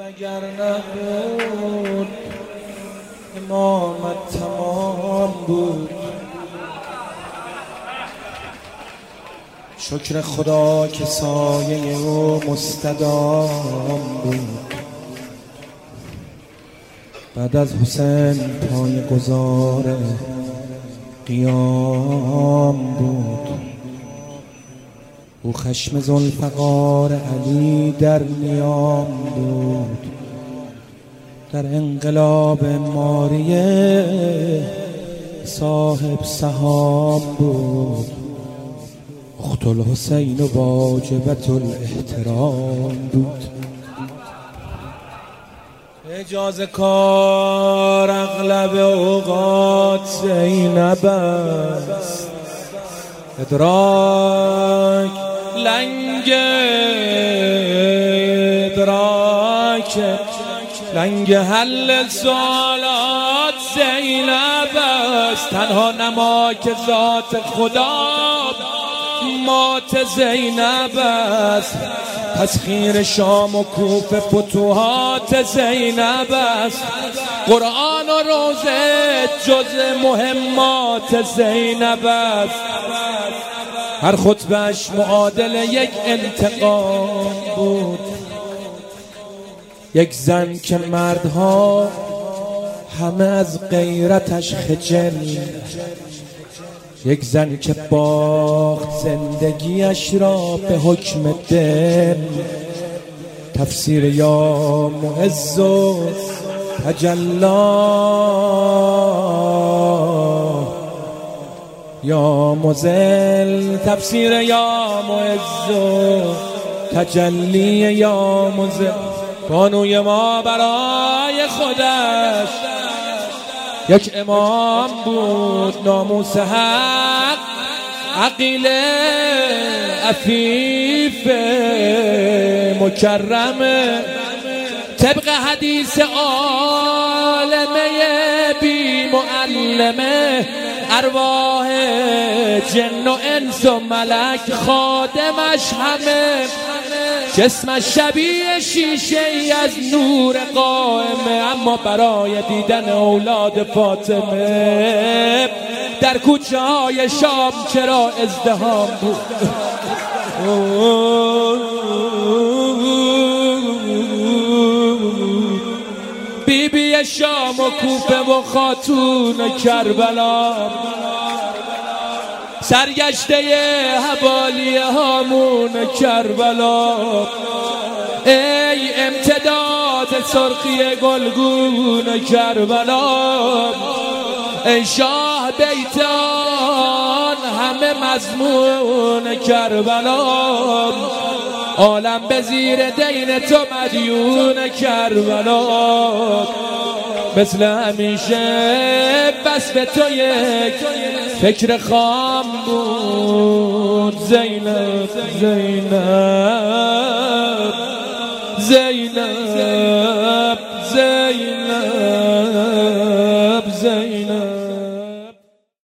اگر نبود امامت تمام بود. شکر خدا که سایه او مستدام بود. بعد از حسین پای گذار قیام بود. او خشم زلفقار علی در نیام بود. در انقلاب ماریه صاحب سهام بود. اخت الحسین و واجبت الاحترام بود. اجاز کار اغلب اوقات زینب است. ادراک لنگ ادراک لنگ حل سوالات زینب است. تنها نما که ذات خدا مات زینب است. تسخیر شام و کوف فتوحات زینب است. قرآن و روزه جز مهمات زینب است. هر خطبش معادل یک انتقام بود. یک زن که مردها همه از غیرتش خجل. یک زن که باخت زندگیش را به حکم دل. تفسیر یا معز و یا مزل تفسیر یا معز تجلی یا مزل. بانوی ما برای خودش. یک امام بود ناموس حق. عقیل افیف مکرم. طبق حدیث عالمه بی معلمه ارواح جن و انس و ملک خادمش همه. جسمش شبیه شیشه ای از نور قائمه اما برای دیدن اولاد فاطمه. در کوچه های شام چرا ازدهام بود؟ بی بی شام. و کوفه و خاتون کربلا. سرگشته حوالی هامون کربلا. ای امتداد سرخی گلگون کربلا. ای شاه بیتان همه مضمون کربلا. عالم به زیر دین تو مدیون کربلا. مثل همیشه بس به تو یک فکر خام بود. زینب زینب زینب زینب.